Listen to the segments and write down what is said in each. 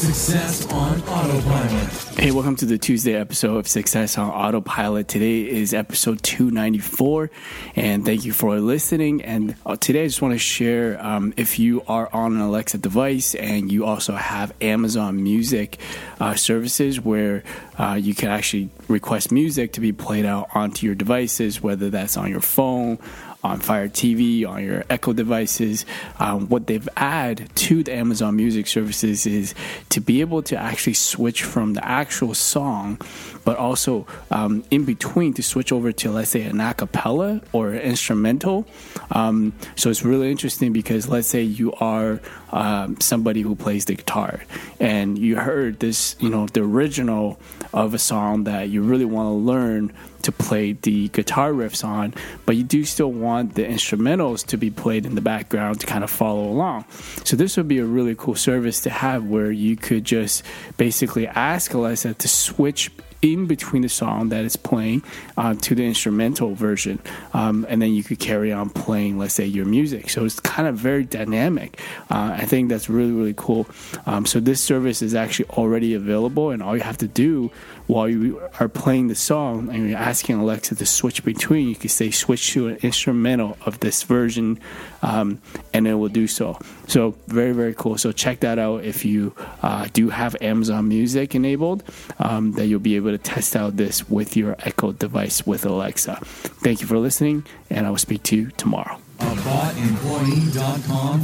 Success on Autopilot. Hey, welcome to the Tuesday episode of Success on Autopilot. Today is episode 294, and thank you for listening. And uh, today I just want to share um, if you are on an Alexa device and you also have Amazon Music uh, services where uh, you can actually request music to be played out onto your devices, whether that's on your phone on Fire TV, on your Echo devices. Um, what they've added to the Amazon Music services is to be able to actually switch from the actual song, but also um, in between to switch over to, let's say, an acapella or an instrumental. Um, so it's really interesting because let's say you are um, somebody who plays the guitar and you heard this, you know, the original of a song that you really want to learn to play the guitar riffs on, but you do still want the instrumentals to be played in the background to kind of follow along. So this would be a really cool service to have where you could just basically ask Alexa to switch in between the song that is playing uh, to the instrumental version. Um, and then you could carry on playing, let's say, your music. So it's kind of very dynamic. Uh, I think that's really, really cool. Um, so this service is actually already available, and all you have to do while you are playing the song and you're asking Alexa to switch between, you can say switch to an instrumental of this version, um, and it will do so. So very very cool. So check that out if you uh, do have Amazon Music enabled, um, that you'll be able to test out this with your Echo device with Alexa. Thank you for listening, and I will speak to you tomorrow.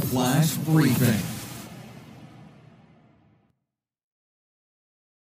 Slash briefing.